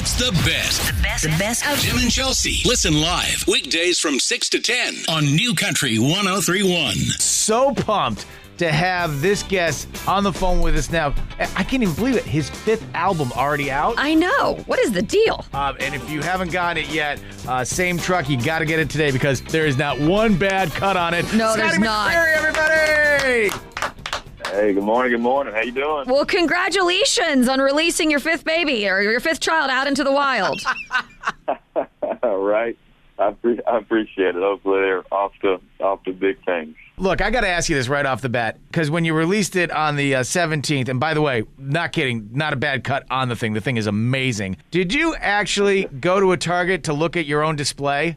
It's the best. The best, the best of Tim and Chelsea. Listen live weekdays from 6 to 10 on New Country 1031. So pumped to have this guest on the phone with us now. I can't even believe it. His fifth album already out. I know. What is the deal? Um, and if you haven't gotten it yet, uh, same truck, you got to get it today because there is not one bad cut on it. No, Scotty there's not. McCreery, everybody! Hey, good morning, good morning. How you doing? Well, congratulations on releasing your fifth baby or your fifth child out into the wild. right. I, pre- I appreciate it. Hopefully they're off to off to big things. Look, I got to ask you this right off the bat because when you released it on the uh, 17th, and by the way, not kidding, not a bad cut on the thing. The thing is amazing. Did you actually go to a Target to look at your own display?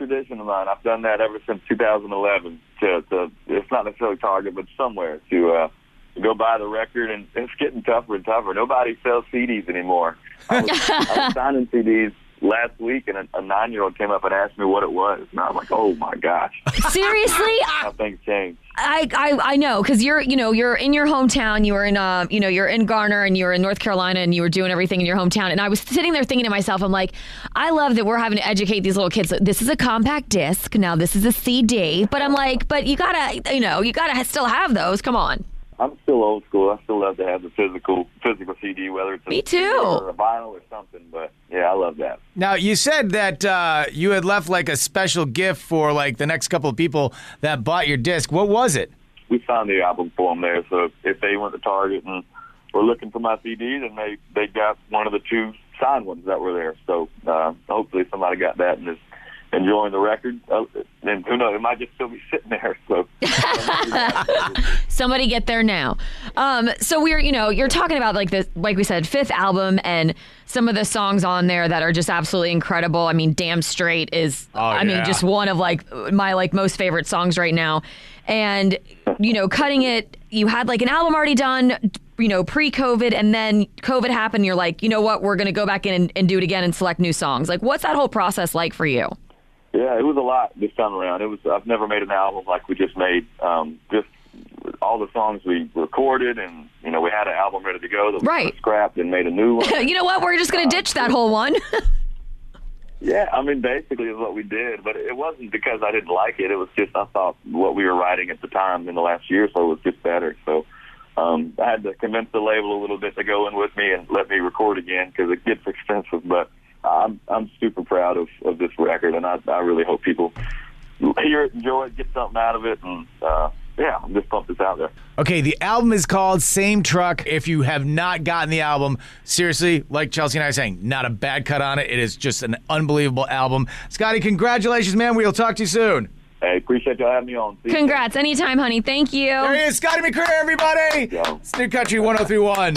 Yeah, that's a tradition of mine. I've done that ever since 2011. To, to it's not necessarily Target, but somewhere to uh, to go buy the record, and it's getting tougher and tougher. Nobody sells CDs anymore. I was, I was signing CDs last week, and a, a nine-year-old came up and asked me what it was, and I was like, "Oh my gosh, Seriously? how things change." I, I I know because you're you know you're in your hometown you were in uh you know you're in Garner and you were in North Carolina and you were doing everything in your hometown and I was sitting there thinking to myself I'm like I love that we're having to educate these little kids. This is a compact disc. Now this is a CD but I'm like but you gotta you know you gotta still have those. Come on I'm still old school. I still love to have the physical physical CD, whether it's a Me too. or a vinyl or something. But yeah, I love that. Now, you said that uh, you had left like a special gift for like the next couple of people that bought your disc. What was it? we signed the album for them there. So if they went to Target and were looking for my CD, then they they got one of the two signed ones that were there. So uh, hopefully somebody got that and is enjoying the record. Uh, and who knows, it might just still be sitting there. So somebody get there now. Um so we're you know you're talking about like this like we said fifth album and some of the songs on there that are just absolutely incredible. I mean Damn Strait is i mean just one of like my like most favorite songs right now. And you know cutting it you had like an album already done you know pre-covid and then covid happened you're like you know what? We're gonna go back in and, and do it again and select new songs. Like what's that whole process like for you? Yeah, it was a lot this time around. It was I've never made an album like we just made. Um, just all the songs we recorded, and you know we had an album ready to go that we Right. scrapped and made a new one. you know what we're just gonna ditch that whole one Yeah, I mean, basically is what we did, but it wasn't because I didn't like it. It was just I thought what we were writing at the time in the last year or so was just better. So um, I had to convince the label a little bit to go in with me and let me record again because it gets expensive. But I'm I'm super proud of, of this record, and I I really hope people hear it, enjoy it, get something out of it, and uh, yeah, I'm just pumped this out there. Okay, the album is called Same Truck. If you have not gotten the album, seriously, like Chelsea and I are saying, not a bad cut on it. It is just an unbelievable album. Scotty, congratulations, man. We'll talk to you soon. Hey, appreciate y'all having me on. See you soon. congrats anytime honey thank you There he is, Scotty McCreery, everybody. Yo. It's New Country 1031.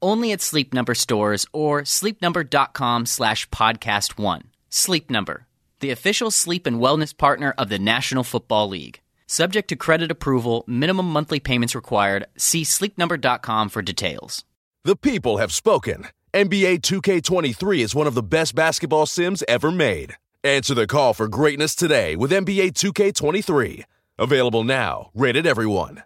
Only at Sleep Number stores or sleepnumber.com slash podcast one. Sleep Number, the official sleep and wellness partner of the National Football League. Subject to credit approval, minimum monthly payments required. See sleepnumber.com for details. The people have spoken. NBA 2K23 is one of the best basketball sims ever made. Answer the call for greatness today with NBA 2K23. Available now, rated everyone.